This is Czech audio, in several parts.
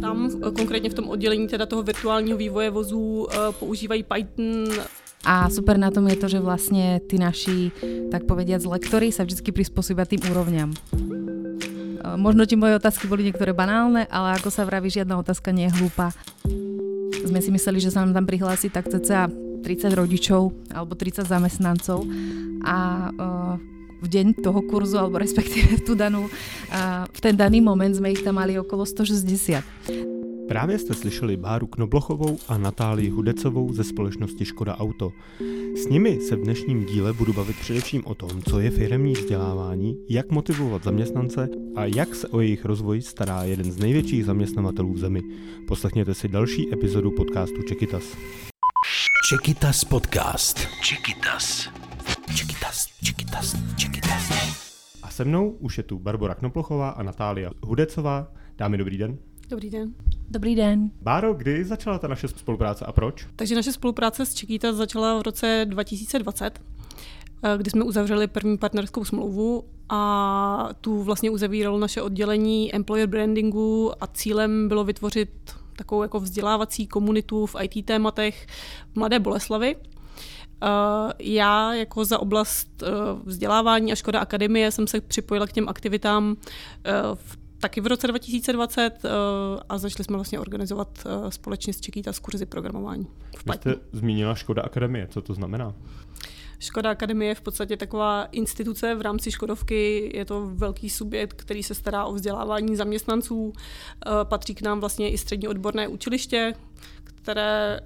Tam konkrétně v tom oddělení teda toho virtuálního vývoje vozů používají Python a super na tom je to, že vlastne tí naši, tak povediac, lektory sa vždy prispôsobia tým úrovňam. Možno ti moje otázky boli niektoré banálne, ale ako sa vraví, žiadna otázka nie je hlúpa. Si mysleli, že sa nám tam prihlási tak cca 30 rodičov alebo 30 zamestnancov a uh, v deň toho kurzu, alebo respektíve v tu danú, uh, v ten daný moment sme ich tam mali okolo 160. Právě jste slyšeli Báru Knoblochovou a Natálii Hudecovou ze společnosti Škoda Auto. S nimi se v dnešním díle budu bavit především o tom, co je firemní vzdělávání, jak motivovat zaměstnance a jak se o jejich rozvoj stará jeden z největších zaměstnavatelů v zemi. Poslechněte si další epizodu podcastu Čekitas. Čekitas podcast. Čekitas. Čekitas, Čekitas, Čekitas. A se mnou už je tu Barbara Knoplochová a Natália Hudecová. Dámy, dobrý den. Dobrý den. Dobrý den. Báro, kdy začala ta naše spolupráce a proč? Takže naše spolupráce s Čekýta začala v roce 2020, eh, kdy jsme uzavřeli první partnerskou smlouvu a tu vlastně uzavíralo naše oddělení employer brandingu a cílem bylo vytvořit takovou jako vzdělávací komunitu v IT tématech Mladé Boleslavy. Eh, já jako za oblast eh, vzdělávání a Škoda Akademie jsem se připojila k těm aktivitám v taky v roce 2020 uh, eh, a začali jsme vlastně organizovat uh, společně s Čekýta z kurzy programování. V Vy jste zmínila Škoda Akademie, co to znamená? Škoda Akademie je v podstatě taková instituce v rámci Škodovky, je to velký subjekt, který se stará o vzdělávání zaměstnanců. Uh, patří k nám vlastně i střední odborné učiliště, které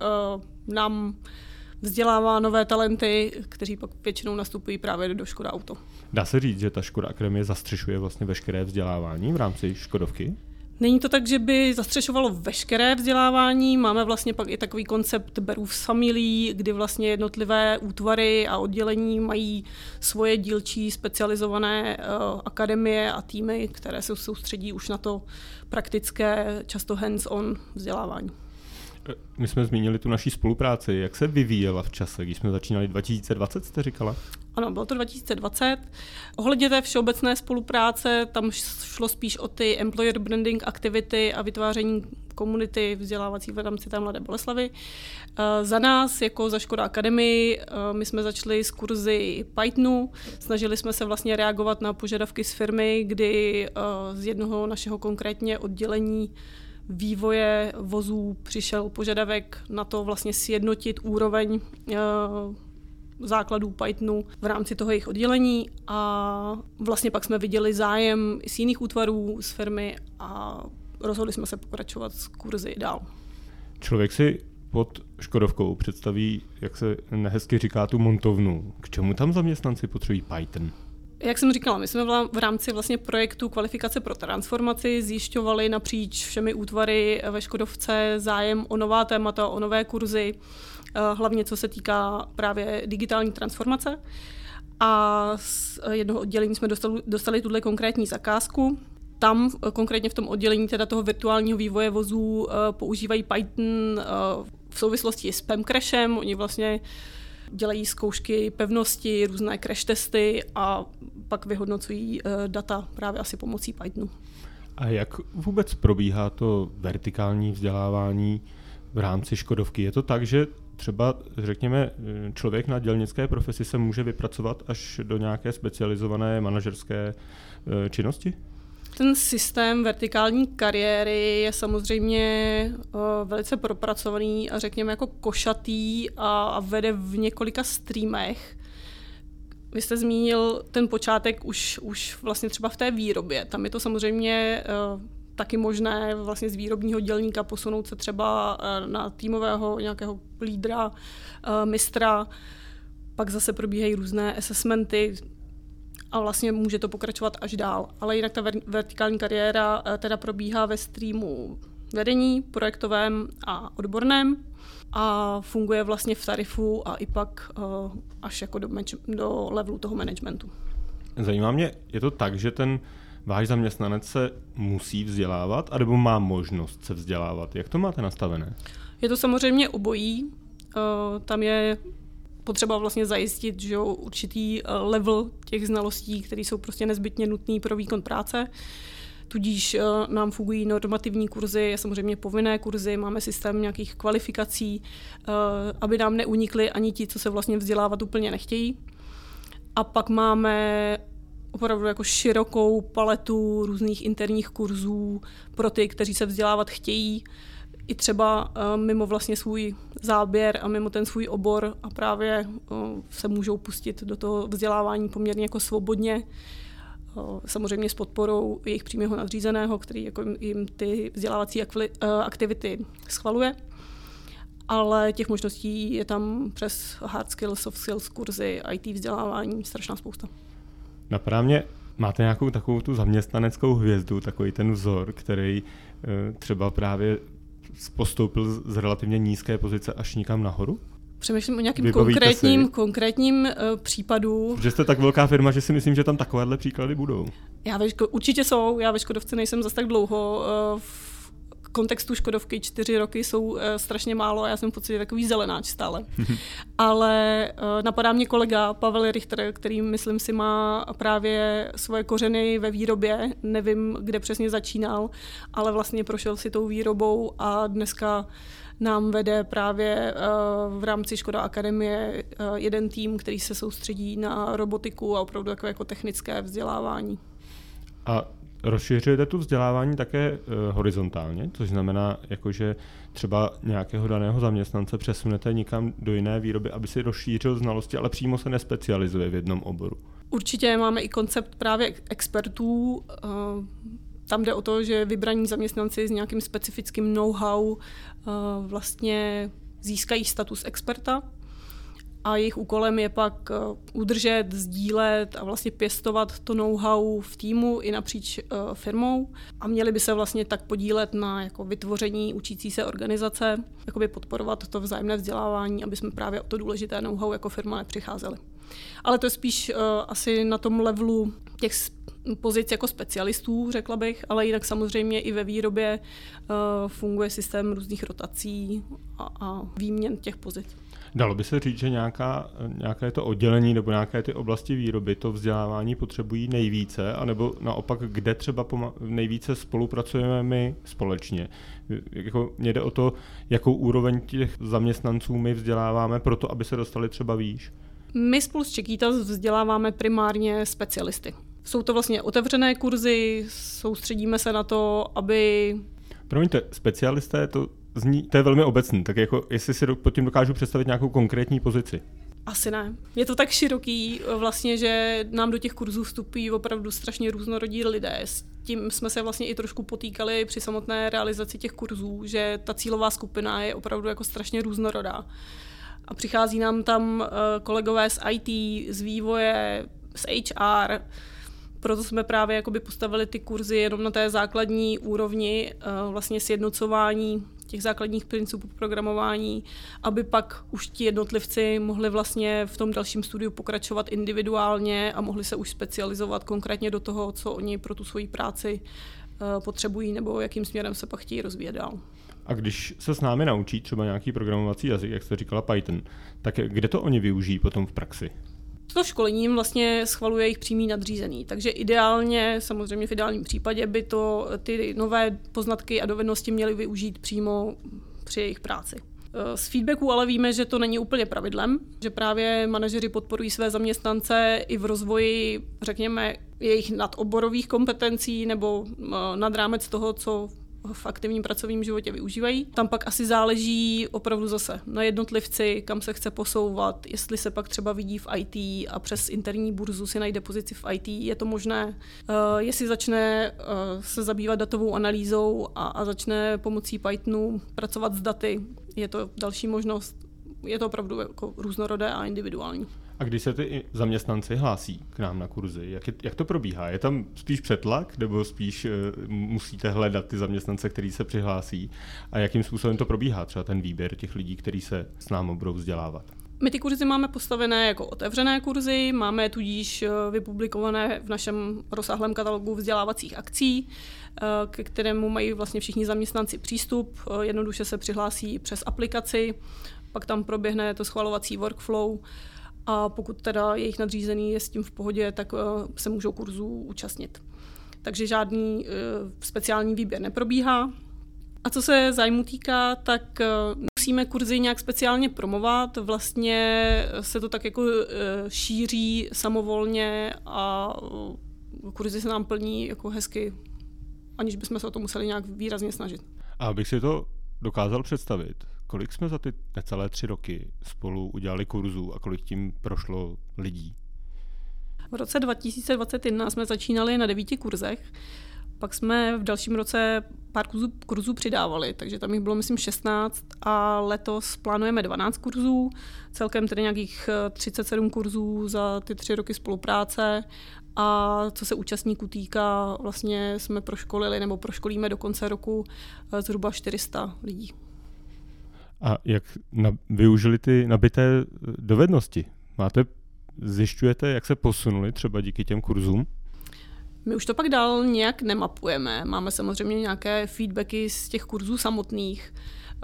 nám vzdělává nové talenty, kteří pak většinou nastupují právě do Škoda Auto. Dá se říct, že ta Škoda Akademie zastřešuje vlastně veškeré vzdělávání v rámci Škodovky? Není to tak, že by zastřešovalo veškeré vzdělávání. Máme vlastně pak i takový koncept Berův samilí, kdy vlastně jednotlivé útvary a oddělení mají svoje dílčí specializované uh, akademie a týmy, které se soustředí už na to praktické, často hands-on vzdělávání. My jsme zmínili tu naší spolupráci. Jak se vyvíjela v čase, když jsme začínali 2020, jste říkala? Ano, bylo to 2020. Ohledně té všeobecné spolupráce, tam šlo spíš o ty employer branding aktivity a vytváření komunity vzdělávací v rámci té Mladé Boleslavy. Eh, za nás, jako za Škoda Academy, eh, my jsme začali s kurzy Pythonu, snažili jsme se vlastně reagovat na požadavky z firmy, kdy eh, z jednoho našeho konkrétně oddělení vývoje vozů přišel požadavek na to vlastně sjednotit úroveň uh, základů Pythonu v rámci toho jejich oddělení a vlastně pak jsme viděli zájem z jiných útvarů z firmy a rozhodli jsme se pokračovat s kurzy dál. Člověk si pod Škodovkou představí, jak se nehezky říká, tu montovnu. K čemu tam zaměstnanci potřebují Python? Jak jsem říkala, my jsme v rámci vlastně projektu Kvalifikace pro transformaci zjišťovali napříč všemi útvary ve Škodovce zájem o nová témata, o nové kurzy, eh, hlavně co se týká právě digitální transformace. A z jednoho oddělení jsme dostali, dostali tuhle konkrétní zakázku. Tam konkrétně v tom oddělení teda toho virtuálního vývoje vozů eh, používají Python eh, v souvislosti s PEM crashem. Oni vlastně dělají zkoušky pevnosti, různé crash testy a pak vyhodnocují eh, data právě asi pomocí Pythonu. A jak vůbec probíhá to vertikální vzdělávání v rámci Škodovky? Je to tak, že třeba, řekněme, člověk na dělnické profesi se může vypracovat až do nějaké specializované manažerské eh, činnosti? Ten systém vertikální kariéry je samozřejmě uh, velice propracovaný a řekněme jako košatý a, vede v několika streamech. Vy jste zmínil ten počátek už, už vlastně třeba v té výrobě. Tam je to samozřejmě uh, taky možné vlastně z výrobního dělníka posunout se třeba uh, na týmového nějakého lídra, mistra. Pak zase probíhají různé assessmenty, a vlastně může to pokračovat až dál. Ale jinak ta vertikální kariéra eh, teda probíhá ve streamu vedení, projektovém a odborném a funguje vlastně v tarifu a i pak uh, až jako do, do levelu toho managementu. Zajímá mě, je to tak, že ten váš zaměstnanec se musí vzdělávat, anebo má možnost se vzdělávat? Jak to máte nastavené? Je to samozřejmě obojí. Uh, tam je potřeba vlastně zajistit že jo, určitý eh, level těch znalostí, které jsou prostě nezbytně nutné pro výkon práce. tudíž eh, nám fungují normativní kurzy, samozřejmě povinné kurzy, máme systém nějakých kvalifikací, eh, aby nám neunikli ani ti, co se vlastně vzdělávat úplně nechtějí. A pak máme opravdu jako širokou paletu různých interních kurzů pro ty, kteří se vzdělávat chtějí, i třeba mimo vlastně svůj záběr a mimo ten svůj obor a právě se můžou pustit do toho vzdělávání poměrně jako svobodně samozřejmě s podporou jejich přímého nadřízeného, který jako jim ty vzdělávací aktivity schvaluje. Ale těch možností je tam přes hard skills, soft skills, kurzy, IT vzdělávání strašná spousta. Napadá mě, máte nějakou takovou tu zaměstnaneckou hvězdu, takový ten vzor, který třeba právě postoupil z relativně nízké pozice až někam nahoru? Přemýšlím o nějakým konkrétním, konkrétním uh, případu. Že jste tak velká firma, že si myslím, že tam takovéhle příklady budou. Já ve určitě jsou. Já ve Škodovce nejsem zase tak dlouho. Uh, v kontextu Škodovky čtyři roky jsou uh, strašně málo a já jsem v podstatě takový zelenáč stále. Ale uh, napadá mě kolega Pavel Richter, který myslím si má právě svoje kořeny ve výrobě. Nevím, kde přesně začínal, ale vlastně prošel si tou výrobou a dneska nám vede právě v rámci Škoda Akademie jeden tým, který se soustředí na robotiku a opravdu takové jako technické vzdělávání. A rozšiřujete tu vzdělávání také uh, horizontálně, což znamená, jakože třeba nějakého daného zaměstnance přesunete někam do jiné výroby, aby si rozšířil znalosti, ale přímo se nespecializuje v jednom oboru. Určitě máme i koncept právě expertů. Uh, tam jde o to, že vybraní zaměstnanci s nějakým specifickým know-how uh, vlastně získají status experta a jejich úkolem je pak uh, udržet, sdílet a vlastně pěstovat to know-how v týmu i napříč uh, firmou a měli by se vlastně tak podílet na jako vytvoření učící se organizace, jakoby podporovat to vzájemné vzdělávání, aby jsme právě o to důležité know-how jako firma nepřicházeli. Ale to je spíš uh, asi na tom levelu těch pozic jako specialistů, řekla bych, ale jinak samozřejmě i ve výrobě funguje systém různých rotací a, a výměn těch pozic. Dalo by se říct, že nějaká, nějaké to oddělení nebo nějaké ty oblasti výroby to vzdělávání potřebují nejvíce, anebo naopak, kde třeba nejvíce spolupracujeme my společně. Jako mě jde o to, jakou úroveň těch zaměstnanců my vzděláváme pro to, aby se dostali třeba výš. My spolu s Čekýtas vzděláváme primárně specialisty. Jsou to vlastně otevřené kurzy, soustředíme se na to, aby... Promiňte, specialisté, to, zní, to je velmi obecný, tak jako jestli si pod tím dokážu představit nějakou konkrétní pozici. Asi ne. Je to tak široký vlastně, že nám do těch kurzů vstupují opravdu strašně různorodí lidé. S tím jsme se vlastně i trošku potýkali při samotné realizaci těch kurzů, že ta cílová skupina je opravdu jako strašně různorodá. A přichází nám tam eh, kolegové z IT, z vývoje, z HR, proto jsme právě jakoby postavili ty kurzy jenom na té základní úrovni eh, vlastně sjednocování těch základních principů programování, aby pak už ti jednotlivci mohli vlastně v tom dalším studiu pokračovat individuálně a mohli se už specializovat konkrétně do toho, co oni pro tu svoji práci eh, potřebují nebo jakým směrem se pak chtějí rozvíjet dál. A když se s námi naučí třeba nějaký programovací jazyk, jak jste říkala Python, tak kde to oni využijí potom v praxi? To školením vlastně schvaluje jejich přímý nadřízený. Takže ideálně, samozřejmě v ideálním případě, by to ty nové poznatky a dovednosti měly využít přímo při jejich práci. Z feedbacku ale víme, že to není úplně pravidlem, že právě manažeři podporují své zaměstnance i v rozvoji, řekněme, jejich nadoborových kompetencí nebo nad rámec toho, co v aktivním pracovním životě využívají. Tam pak asi záleží opravdu zase na jednotlivci, kam se chce posouvat, jestli se pak třeba vidí v IT a přes interní burzu si najde pozici v IT, je to možné. Uh, jestli začne uh, se zabývat datovou analýzou a začne pomocí Pythonu pracovat s daty, je to další možnost. Je to opravdu jako různorodé a individuální. A když se ty zaměstnanci hlásí k nám na kurzy, jak, je, jak to probíhá? Je tam spíš přetlak, nebo spíš uh, musíte hledat ty zaměstnance, který se přihlásí? A jakým způsobem to probíhá, třeba ten výběr těch lidí, kteří se s námi budou vzdělávat? My ty kurzy máme postavené jako otevřené kurzy, máme tudíž eh, vypublikované v našem rozsáhlém katalogu vzdělávacích akcí, eh, ke kterému mají vlastně všichni zaměstnanci přístup. Jednoduše se přihlásí přes aplikaci, pak tam proběhne to schvalovací workflow a pokud teda jejich nadřízený je s tím v pohodě, tak eh, se můžou kurzů účastnit. takže žádný speciální výběr neprobíhá. A co se zájmu týká, tak musíme kurzy nějak speciálně promovat. Vlastně se to tak jako šíří samovolně a kurzy se nám plní jako hezky, aniž bychom se o to museli nějak výrazně snažit. A abych si to dokázal představit, kolik jsme za ty necelé tři roky spolu udělali kurzů a kolik tím prošlo lidí? V roce 2021 jsme začínali na devíti kurzech, pak jsme v dalším roce pár kurzů, kurzů přidávali, takže tam jich bylo myslím 16 a letos plánujeme 12 kurzů, celkem tedy nějakých 37 eh, kurzů za ty tři roky spolupráce a co se účastníků týká, vlastně jsme proškolili nebo proškolíme do konce roku eh, zhruba 400 lidí. A jak na, využili ty nabité eh, dovednosti? Máte, zjišťujete, jak se posunuli třeba díky těm kurzům? My už to pak dál nějak nemapujeme. Máme samozřejmě nějaké feedbacky z těch kurzů samotných,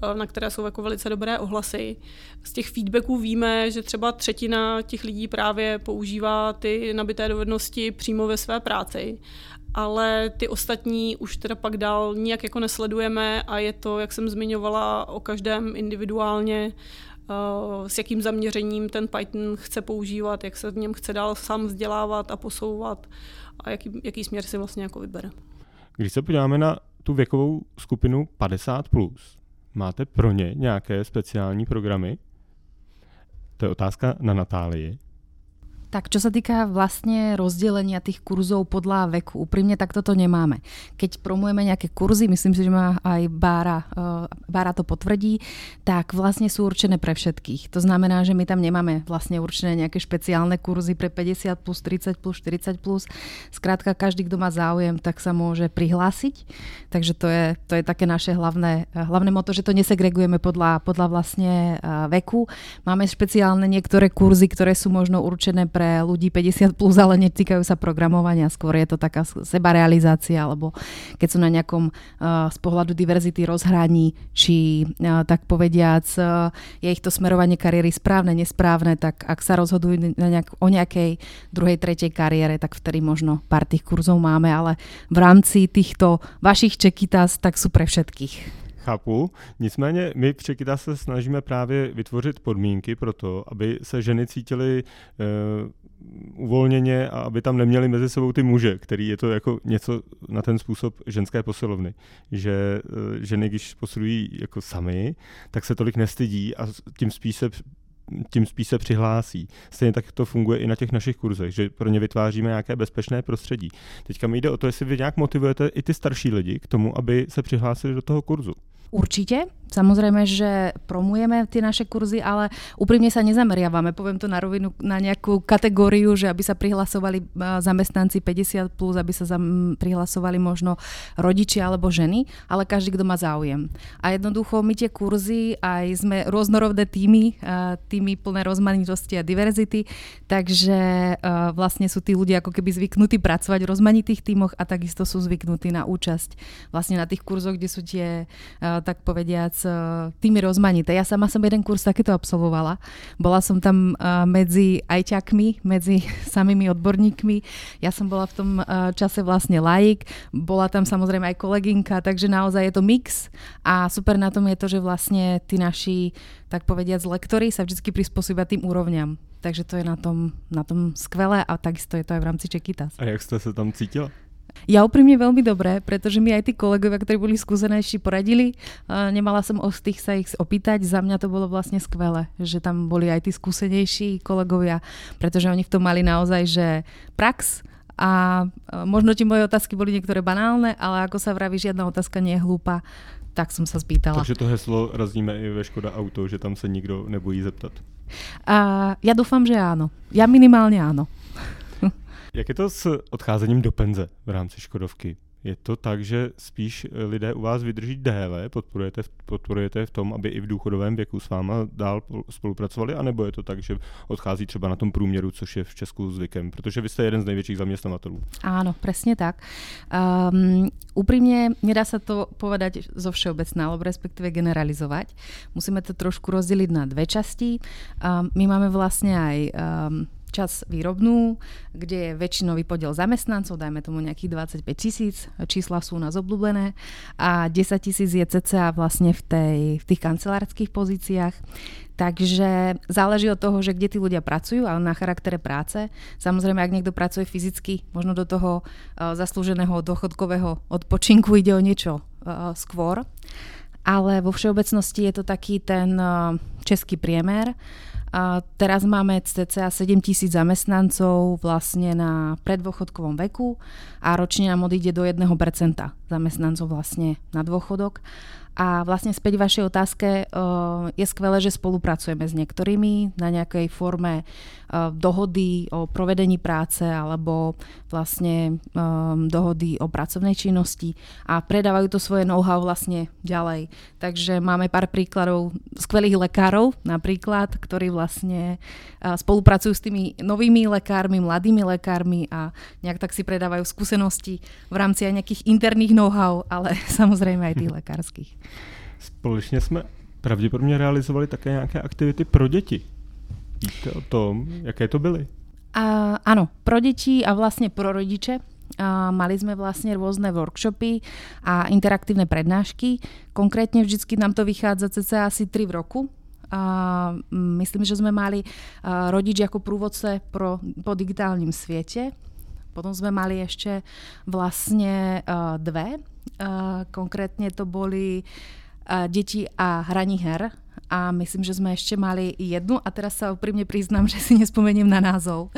eh, na které jsou jako velice dobré ohlasy. Z těch feedbacků víme, že třeba třetina těch lidí právě používá ty nabité dovednosti přímo ve své práci ale ty ostatní už teda pak dál nijak jako nesledujeme a je to, jak jsem zmiňovala, o každém individuálně, uh, s jakým zaměřením ten Python chce používat, jak se v něm chce dál sám vzdělávat a posouvat a jaký, jaký směr si vlastně jako vybere. Když se podíváme na tu věkovou skupinu 50+, plus, máte pro ně nějaké speciální programy? To je otázka na Natálii. Tak čo sa týka vlastne rozdelenia tých kurzov podľa veku, úprimne tak toto nemáme. Keď promujeme nejaké kurzy, myslím si, že má aj Bára, uh, Bára to potvrdí, tak vlastne sú určené pre všetkých. To znamená, že my tam nemáme vlastne určené nejaké špeciálne kurzy pre 50 plus, 30 plus, 40 plus. Skrátka, každý, kto má záujem, tak sa môže prihlásiť. Takže to je, to je také naše hlavné, hlavné moto, že to nesegregujeme podľa, podľa vlastne uh, veku. Máme špeciálne niektoré kurzy, ktoré sú možno určené pre ľudí 50 plus, ale netýkajú sa programovania, skôr je to taká sebarealizácia, alebo keď sú na nejakom uh, z pohľadu diverzity rozhraní, či uh, tak povediac uh, je ich to smerovanie kariéry správne, nesprávne, tak ak sa rozhodujú na nejak, o nejakej druhej, tretej kariére, tak vtedy možno pár tých kurzov máme, ale v rámci týchto vašich čekitas, tak sú pre všetkých. Chápu, nicméně my při Kita se snažíme právě vytvořit podmínky pro to, aby se ženy cítily uh, uvolněně a aby tam neměly mezi sebou ty muže, který je to jako něco na ten způsob ženské posilovny. Že uh, ženy, když posilují jako sami, tak se tolik nestydí a tím spíš se tím spíš se přihlásí. Stejně tak to funguje i na těch našich kurzech, že pro ně vytváříme nějaké bezpečné prostředí. Teďka mi jde o to, jestli vy nějak motivujete i ty starší lidi k tomu, aby se přihlásili do toho kurzu. Určite. Samozrejme, že promujeme tie naše kurzy, ale úprimne sa nezameriavame, poviem to na rovinu, na nejakú kategóriu, že aby sa prihlasovali zamestnanci 50+, plus, aby sa zam, prihlasovali možno rodičia alebo ženy, ale každý, kto má záujem. A jednoducho my tie kurzy aj sme rôznorodné týmy, týmy plné rozmanitosti a diverzity, takže vlastne sú tí ľudia ako keby zvyknutí pracovať v rozmanitých týmoch a takisto sú zvyknutí na účasť vlastne na tých kurzoch, kde sú tie tak povediac tými rozmanité. Ja sama som jeden kurz takéto absolvovala. Bola som tam medzi ajťakmi, medzi samými odborníkmi. Ja som bola v tom čase vlastne laik, bola tam samozrejme aj kolegynka, takže naozaj je to mix a super na tom je to, že vlastne tí naši, tak povediac, lektory sa vždy prispôsobia tým úrovňam. Takže to je na tom, na tom skvelé a takisto je to aj v rámci Čekitas. A jak ste sa tam cítila? Ja úprimne veľmi dobré, pretože mi aj tí kolegovia, ktorí boli skúsenejší, poradili. Nemala som o tých sa ich opýtať. Za mňa to bolo vlastne skvelé, že tam boli aj tí skúsenejší kolegovia, pretože oni v tom mali naozaj, že prax a možno ti moje otázky boli niektoré banálne, ale ako sa vraví, žiadna otázka nie je hlúpa, tak som sa spýtala. Takže to heslo razníme i ve Škoda Auto, že tam se nikdo nebojí zeptat. A ja dúfam, že áno. Ja minimálne áno. Jak je to s odcházením do penze v rámci Škodovky? Je to tak, že spíš lidé u vás vydrží déle, podporujete, podporujete v tom, aby i v důchodovém věku s váma dál spolupracovali, anebo je to tak, že odchází třeba na tom průměru, což je v Česku zvykem, protože vy jste jeden z největších zaměstnavatelů. Áno, presne tak. Um, úprimne, nedá sa to povedať zo všeobecná, alebo respektíve generalizovať. Musíme to trošku rozdeliť na dve časti. Um, my máme vlastne aj um, čas výrobnú, kde je väčšinový podiel zamestnancov, dajme tomu nejakých 25 tisíc, čísla sú u nás obľúbené a 10 tisíc je cca vlastne v, tej, v tých kancelárských pozíciách. Takže záleží od toho, že kde tí ľudia pracujú, ale na charaktere práce. Samozrejme, ak niekto pracuje fyzicky, možno do toho uh, zaslúženého dôchodkového odpočinku ide o niečo uh, skôr. Ale vo všeobecnosti je to taký ten uh, český priemer. A teraz máme cca 7 tisíc zamestnancov vlastne na preddôchodkovom veku a ročne nám odíde do 1% zamestnancov vlastne na dôchodok. A vlastne späť vašej otázke, eh, je skvelé, že spolupracujeme s niektorými na nejakej forme eh, dohody o provedení práce alebo vlastne um, dohody o pracovnej činnosti a predávajú to svoje know-how vlastne ďalej. Takže máme pár príkladov skvelých lekárov napríklad, ktorí vlastne uh, spolupracujú s tými novými lekármi, mladými lekármi a nejak tak si predávajú skúsenosti v rámci aj nejakých interných know-how, ale samozrejme aj tých lekárskych. Společně jsme pravděpodobně realizovali také nějaké aktivity pro děti. Víte o tom, jaké to byly? A, áno, pro deti a vlastne pro rodiče. A mali sme vlastne rôzne workshopy a interaktívne prednášky. Konkrétne vždycky nám to vychádza cca asi 3 v roku. A myslím, že sme mali rodič ako prúvodce pro, po digitálnym svete. Potom sme mali ešte vlastne dve. Konkrétne to boli deti a hraní her a myslím, že sme ešte mali jednu a teraz sa úprimne priznám, že si nespomeniem na názov.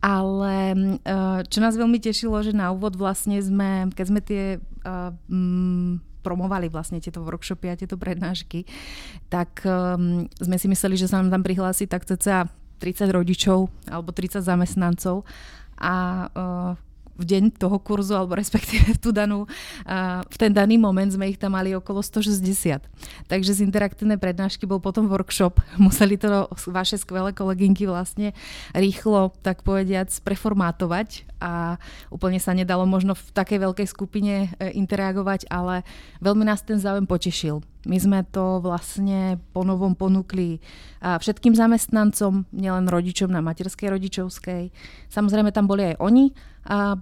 Ale eh, čo nás veľmi tešilo, že na úvod vlastne sme, keď sme tie um, promovali vlastne tieto workshopy a tieto prednášky, tak um, si mysleli, že sa nám tam prihlási tak cca 30 rodičov alebo 30 zamestnancov a uh, v deň toho kurzu, alebo respektíve v, tú danú, v ten daný moment sme ich tam mali okolo 160. Takže z interaktívnej prednášky bol potom workshop. Museli to vaše skvelé kolegynky vlastne rýchlo, tak povediac, preformátovať a úplne sa nedalo možno v takej veľkej skupine e, interagovať, ale veľmi nás ten záujem potešil. My sme to vlastne ponovom ponúkli všetkým zamestnancom, nielen rodičom na materskej rodičovskej. Samozrejme tam boli aj oni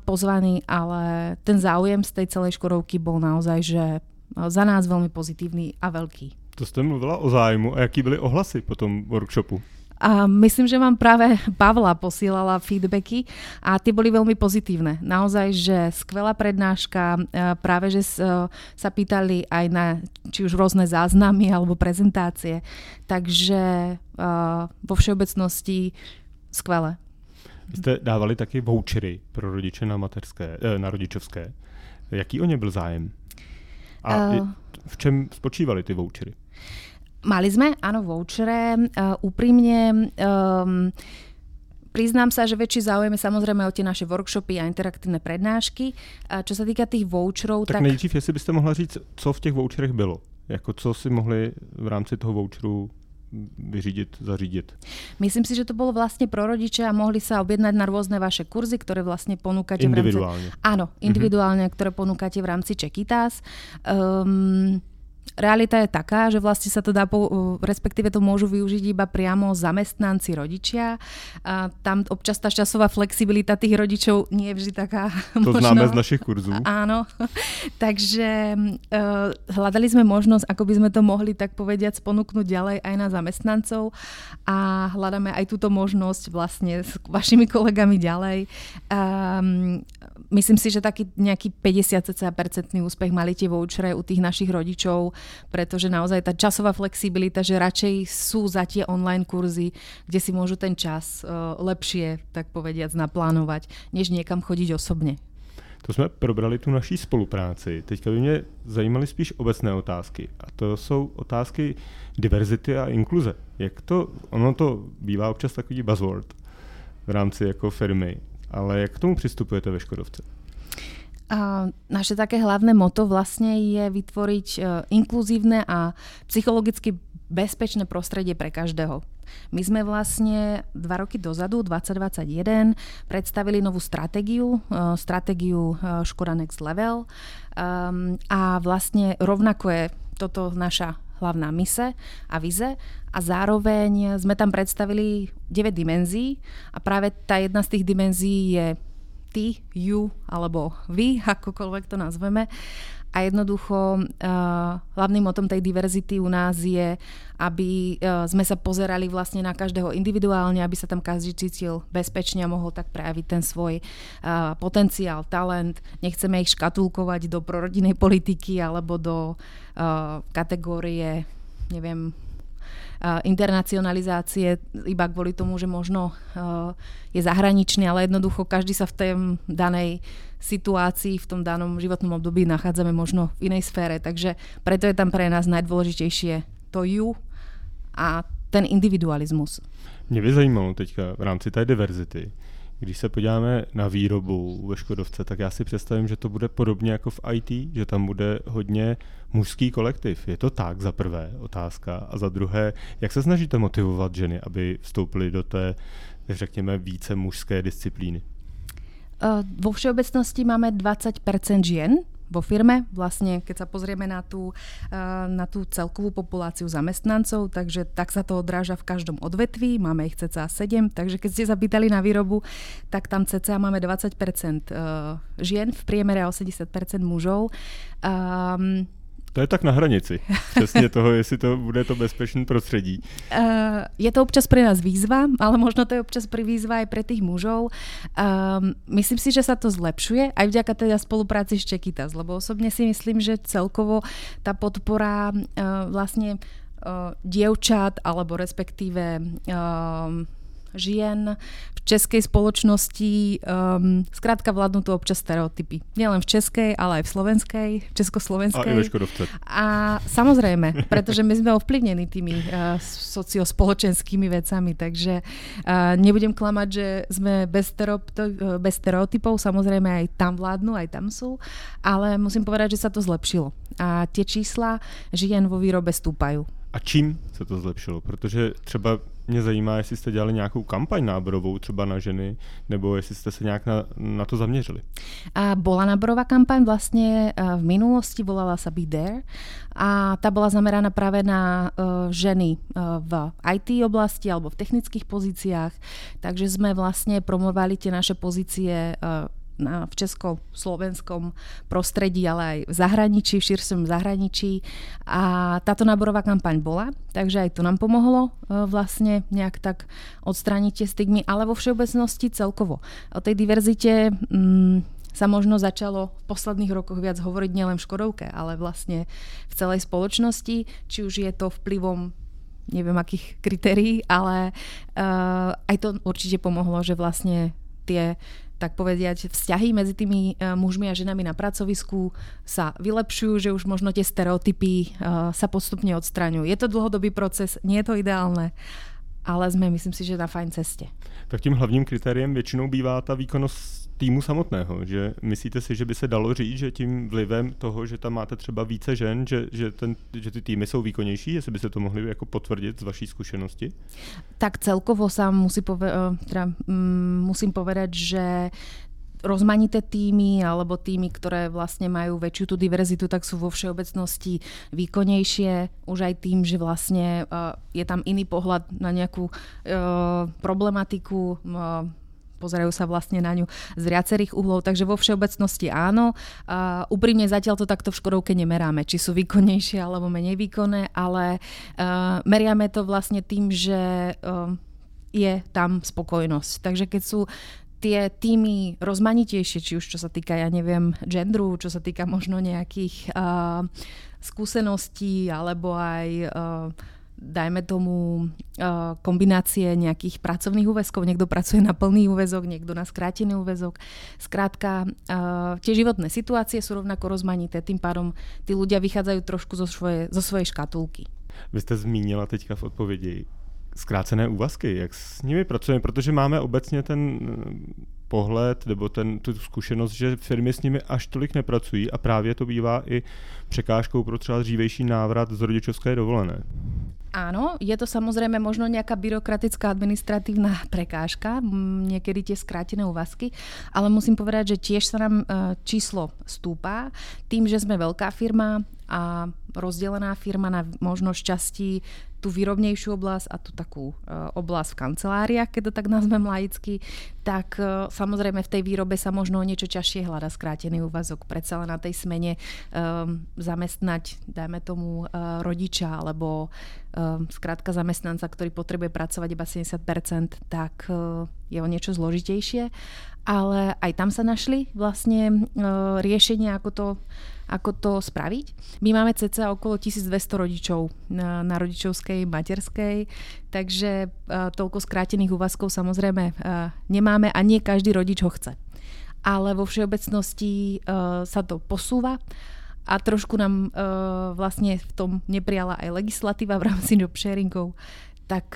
pozvaní, ale ten záujem z tej celej škodovky bol naozaj, že za nás veľmi pozitívny a veľký. To jste mluvila o zájmu a jaký byly ohlasy po tom workshopu? A myslím, že vám práve Pavla posielala feedbacky a tie boli veľmi pozitívne. Naozaj, že skvelá prednáška, e, práve, že sa pýtali aj na či už rôzne záznamy alebo prezentácie. Takže vo všeobecnosti skvelé. Vy jste dávali taky vouchery pro rodiče na, materské, na rodičovské. Jaký o ně byl zájem? A uh, v čem spočívali ty vouchery? Mali sme, áno, vouchere. Uh, úprimne um, Priznám sa, že väčší záujem je samozrejme o tie naše workshopy a interaktívne prednášky. A čo sa týka tých voucherov, tak... Tak nejdřív, jestli byste mohla říct, co v těch voucherech bylo? Jako co si mohli v rámci toho voucheru vyřídit, zařídit. Myslím si, že to bolo vlastne pro rodiče a mohli sa objednať na rôzne vaše kurzy, ktoré vlastne ponúkate individuálne. v rámci... Áno, individuálne, mm-hmm. ktoré ponúkate v rámci Čekitas. Um, realita je taká, že vlastne sa to dá, po, respektíve to môžu využiť iba priamo zamestnanci rodičia. A tam občas tá časová flexibilita tých rodičov nie je vždy taká To možno, známe z našich kurzů. Áno. Takže uh, hľadali sme možnosť, ako by sme to mohli tak povediať ponúknuť ďalej aj na zamestnancov a hľadáme aj túto možnosť vlastne s vašimi kolegami ďalej. Um, myslím si, že taký nejaký 50% úspech mali tie vouchere u tých našich rodičov, pretože naozaj tá časová flexibilita, že radšej sú za tie online kurzy, kde si môžu ten čas uh, lepšie, tak povediac, naplánovať, než niekam chodiť osobne. To jsme probrali tu naší spolupráci. Teďka by mě zajímaly spíš obecné otázky. A to jsou otázky diverzity a inkluze. Jak to, ono to bývá občas takový buzzword v rámci jako firmy. Ale jak k tomu přistupujete ve Škodovce? A naše také hlavné moto vlastne je vytvoriť uh, inkluzívne a psychologicky bezpečné prostredie pre každého. My sme vlastne dva roky dozadu, 2021, predstavili novú stratégiu, stratégiu Škoda Next Level um, a vlastne rovnako je toto naša hlavná mise a vize a zároveň sme tam predstavili 9 dimenzií a práve tá jedna z tých dimenzií je ty, you alebo vy, akokoľvek to nazveme a jednoducho uh, hlavným motom tej diverzity u nás je, aby uh, sme sa pozerali vlastne na každého individuálne, aby sa tam každý cítil bezpečne a mohol tak prejaviť ten svoj uh, potenciál, talent. Nechceme ich škatulkovať do prorodinej politiky alebo do kategórie, neviem, internacionalizácie iba kvôli tomu, že možno je zahraničný, ale jednoducho každý sa v tej danej situácii v tom danom životnom období nachádzame možno v inej sfére. Takže preto je tam pre nás najdôležitejšie to you a ten individualismus. Mě by zajímalo teďka v rámci té diverzity, když se podíváme na výrobu ve Škodovce, tak já si představím, že to bude podobně jako v IT, že tam bude hodně mužský kolektiv. Je to tak za prvé otázka. A za druhé, jak se snažíte motivovat ženy, aby vstoupily do té, řekněme, více mužské disciplíny? Vo všeobecnosti máme 20% žien vo firme. Vlastne, keď sa pozrieme na tú, uh, na tú celkovú populáciu zamestnancov, takže tak sa to odráža v každom odvetví. Máme ich cca 7, takže keď ste sa pýtali na výrobu, tak tam cca máme 20% uh, žien, v priemere 80% mužov. Um, to je tak na hranici. Přesně toho, jestli to bude to bezpečné prostředí. Uh, je to občas pre nás výzva, ale možno to je občas pri výzva aj pre tých mužov. Um, myslím si, že sa to zlepšuje aj vďaka teda spolupráci s Čekitas, lebo osobne si myslím, že celkovo tá podpora uh, vlastne uh, dievčat alebo respektíve uh, žien v českej spoločnosti um, zkrátka vládnu tu občas stereotypy. Nielen v českej, ale aj v slovenskej, v československej. A i A samozrejme, pretože my sme ovplyvnení tými uh, sociospoločenskými vecami, takže uh, nebudem klamať, že sme bez, stereotypov, bez stereotypov, samozrejme aj tam vládnu, aj tam sú, ale musím povedať, že sa to zlepšilo. A tie čísla žien vo výrobe stúpajú. A čím se to zlepšilo? Protože třeba mě zajímá, jestli jste dělali nějakou kampaň náborovou třeba na ženy, nebo jestli jste se nějak na, na to zaměřili. A bola náborová kampaň vlastne v minulosti, volala sa Be There a tá bola zameraná práve na uh, ženy uh, v IT oblasti alebo v technických pozíciách, takže sme vlastne promovali tie naše pozície uh, na, v česko-slovenskom prostredí, ale aj v zahraničí, v širšom zahraničí. A táto náborová kampaň bola, takže aj to nám pomohlo e, vlastne nejak tak odstrániť tie stigmy, ale vo všeobecnosti celkovo. O tej diverzite mm, sa možno začalo v posledných rokoch viac hovoriť nielen v Škodovke, ale vlastne v celej spoločnosti, či už je to vplyvom neviem akých kritérií, ale uh, aj to určite pomohlo, že vlastne tie tak povediať, vzťahy medzi tými e, mužmi a ženami na pracovisku sa vylepšujú, že už možno tie stereotypy e, sa postupne odstraňujú. Je to dlhodobý proces, nie je to ideálne, ale sme, myslím si, že na fajn ceste. Tak tím hlavním kritériem většinou bývá ta výkonnost týmu samotného. Že myslíte si, že by se dalo říct, že tím vlivem toho, že tam máte třeba více žen, že, že, ten, že ty týmy jsou výkonnější, jestli by se to mohli jako potvrdit z vaší zkušenosti? Tak celkovo sa musí pove- eh, teda, mm, musím povedať, že rozmanité týmy alebo týmy, ktoré vlastne majú väčšiu tú diverzitu, tak sú vo všeobecnosti výkonnejšie už aj tým, že vlastne uh, je tam iný pohľad na nejakú uh, problematiku, uh, pozerajú sa vlastne na ňu z viacerých uhlov, takže vo všeobecnosti áno. Uh, úprimne zatiaľ to takto v Škodovke nemeráme, či sú výkonnejšie alebo menej výkonné, ale uh, meriame to vlastne tým, že uh, je tam spokojnosť. Takže keď sú tie týmy rozmanitejšie, či už čo sa týka, ja neviem, genderu, čo sa týka možno nejakých uh, skúseností, alebo aj uh, dajme tomu uh, kombinácie nejakých pracovných úväzkov. Niekto pracuje na plný úväzok, niekto na skrátený úväzok. Skrátka, uh, tie životné situácie sú rovnako rozmanité, tým pádom tí ľudia vychádzajú trošku zo, svoje, zo svojej škatulky. Vy jste zmínila teďka v odpovědi zkrácené úvazky, jak s nimi pracujeme, protože máme obecně ten pohled nebo ten, tu zkušenost, že firmy s nimi až tolik nepracují a právě to bývá i překážkou pro třeba dřívejší návrat z rodičovské dovolené. Áno, je to samozrejme možno nejaká byrokratická administratívna prekážka, niekedy tie skrátené úvazky, ale musím povedať, že tiež sa nám e, číslo stúpa tým, že sme veľká firma a rozdelená firma na možno časti tú výrobnejšiu oblasť a tú takú uh, oblasť v kanceláriách, keď to tak nazvem laicky, tak uh, samozrejme v tej výrobe sa možno niečo ťažšie hľada skrátený úvazok. Predsa len na tej smene um, zamestnať, dajme tomu, uh, rodiča alebo um, skrátka zamestnanca, ktorý potrebuje pracovať iba 70%, tak uh, je o niečo zložitejšie. Ale aj tam sa našli vlastne uh, riešenia, ako to ako to spraviť. My máme cca okolo 1200 rodičov na, na rodičovskej, materskej, takže uh, toľko skrátených úvazkov samozrejme nemáme a nie každý rodič ho chce. Ale vo všeobecnosti uh, sa to posúva a trošku nám uh, vlastne v tom neprijala aj legislatíva v rámci job sharingov, tak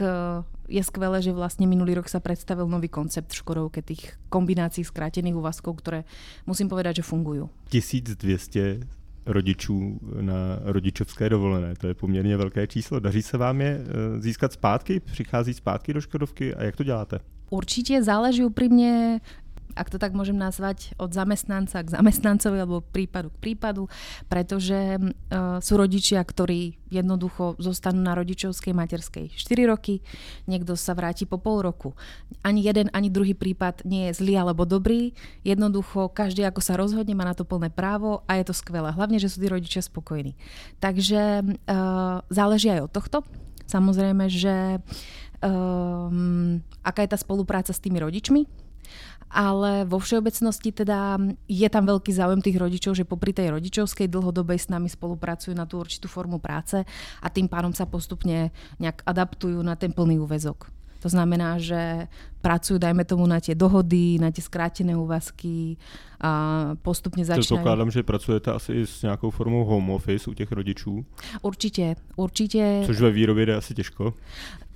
je skvelé, že vlastne minulý rok sa predstavil nový koncept Škodovke tých kombinácií skrátených úvazkov, ktoré musím povedať, že fungujú. 1200 rodičů na rodičovské dovolené. To je poměrně velké číslo. Daří se vám je eh, získat zpátky? Přichází zpátky do Škodovky a jak to děláte? Určite záleží úprimne ak to tak môžem nazvať, od zamestnanca k zamestnancovi alebo prípadu k prípadu, pretože uh, sú rodičia, ktorí jednoducho zostanú na rodičovskej materskej 4 roky, niekto sa vráti po pol roku. Ani jeden, ani druhý prípad nie je zlý alebo dobrý, jednoducho každý ako sa rozhodne, má na to plné právo a je to skvelé. Hlavne, že sú tí rodičia spokojní. Takže uh, záleží aj od tohto. Samozrejme, že um, aká je tá spolupráca s tými rodičmi, ale vo všeobecnosti teda je tam veľký záujem tých rodičov, že popri tej rodičovskej dlhodobej s nami spolupracujú na tú určitú formu práce a tým pádom sa postupne nejak adaptujú na ten plný úvezok. To znamená, že pracujú, dajme tomu, na tie dohody, na tie skrátené úvazky a postupne začínajú... Předpokládám, že pracujete asi s nějakou formou home office u těch rodičů. Určite, určite. Což ve výrobě jde asi těžko.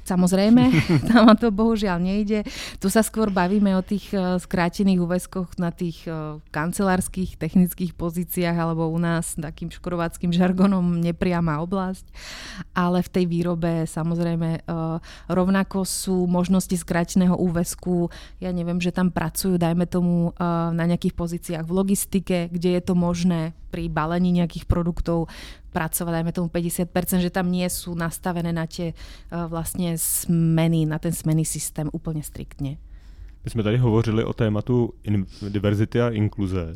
Samozrejme, tam to bohužiaľ nejde. Tu sa skôr bavíme o tých eh, skrátených úväzkoch na tých eh, kancelárskych technických pozíciách alebo u nás takým škorováckým žargonom nepriama oblasť. Ale v tej výrobe samozrejme eh, rovnako sú možnosti skráteného úväzku. Ja neviem, že tam pracujú, dajme tomu, na nejakých pozíciách v logistike, kde je to možné pri balení nejakých produktov pracovať, dajme tomu 50%, že tam nie sú nastavené na tie uh, vlastne smeny, na ten smený systém úplně striktně. My jsme tady hovořili o tématu diverzity a inkluze.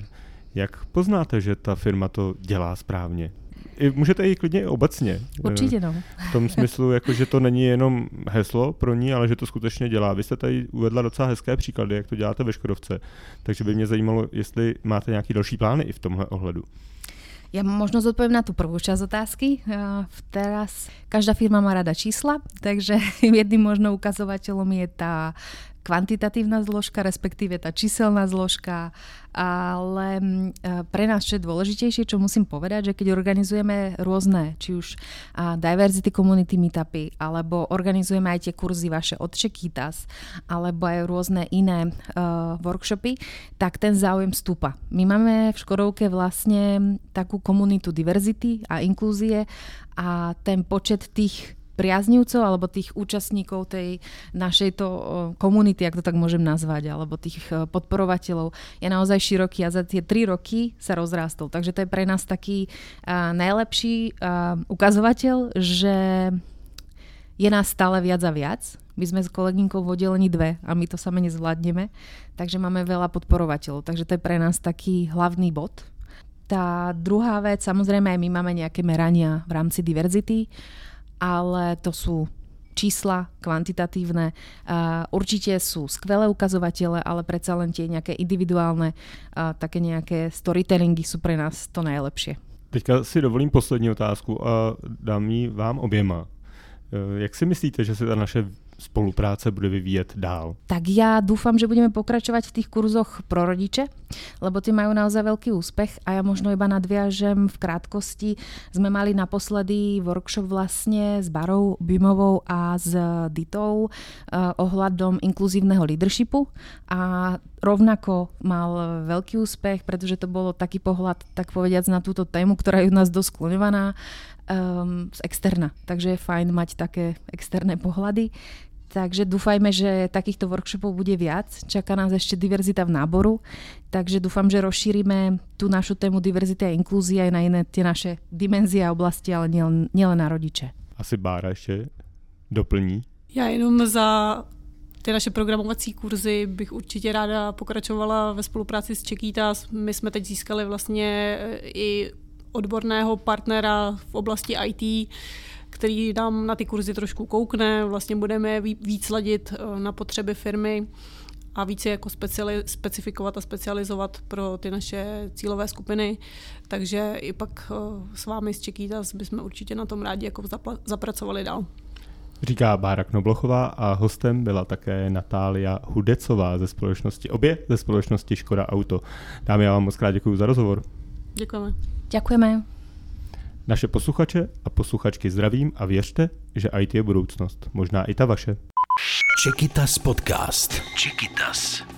Jak poznáte, že ta firma to dělá správně? I, můžete i klidně obecně. Určitě no. V tom smyslu, jako, že to není jenom heslo pro ní, ale že to skutečně dělá. Vy jste tady uvedla docela hezké příklady, jak to děláte ve Škodovce. Takže by mě zajímalo, jestli máte nějaký další plány i v tomhle ohledu. Ja možno zodpoviem na tú prvú časť otázky. Teraz každá firma má rada čísla, takže jedným možno ukazovateľom je tá kvantitatívna zložka, respektíve tá číselná zložka, ale mm, e, pre nás, čo je dôležitejšie, čo musím povedať, že keď organizujeme rôzne, či už diversity community meetupy, alebo organizujeme aj tie kurzy vaše od Čekýtas, alebo aj rôzne iné uh, workshopy, tak ten záujem stúpa. My máme v Škodovke vlastne takú komunitu diverzity a inklúzie a ten počet tých priaznivcov alebo tých účastníkov tej našej to komunity, ak to tak môžem nazvať, alebo tých e, podporovateľov je naozaj široký a za tie tri roky sa rozrástol. Takže to je pre nás taký uh, najlepší uh, ukazovateľ, že je nás stále viac a viac. My sme s kolegynkou v oddelení dve a my to same nezvládneme, takže máme veľa podporovateľov. Takže to je pre nás taký hlavný bod. Tá druhá vec, samozrejme aj my máme nejaké merania v rámci diverzity ale to sú čísla kvantitatívne. Určite sú skvelé ukazovatele, ale predsa len tie nejaké individuálne, také nejaké storytellingy sú pre nás to najlepšie. Teďka si dovolím poslední otázku a dám ji vám oběma. Jak si myslíte, že se ta naše spolupráce bude vyvíjet dál? Tak ja dúfam, že budeme pokračovať v tých kurzoch pro rodiče, lebo ty majú naozaj veľký úspech a ja možno iba nadviažem v krátkosti. Sme mali naposledy workshop vlastne s Barou Bimovou a s Ditou uh, ohľadom inkluzívneho leadershipu a rovnako mal veľký úspech, pretože to bolo taký pohľad, tak povediac, na túto tému, ktorá je u nás dosť um, z externa. Takže je fajn mať také externé pohľady. Takže dúfajme, že takýchto workshopov bude viac. Čaká nás ešte diverzita v náboru, takže dúfam, že rozšírime tú našu tému diverzity a inklúzie aj na iné tie naše dimenzie a oblasti, ale nielen, nielen na rodiče. Asi Bára ještě doplní. Já jenom za ty naše programovací kurzy bych určitě ráda pokračovala ve spolupráci s Čekýtas. My jsme teď získali vlastně i odborného partnera v oblasti IT, který nám na ty kurzy trošku koukne, vlastně budeme víc ladit eh, na potřeby firmy a více jako speciali, specifikovat a specializovat pro ty naše cílové skupiny. Takže i pak eh, s vámi z Čekýtas bychom určitě na tom rádi jako zapla, zapracovali dál. Říká Bára Knoblochová a hostem byla také Natália Hudecová ze společnosti, obě ze společnosti Škoda Auto. Dámy, já vám moc krát děkuji za rozhovor. Děkujeme. Děkujeme. Naše posluchače a posluchačky zdravím a věřte, že IT je budoucnost. Možná i ta vaše. Čekytas podcast. Čekytas.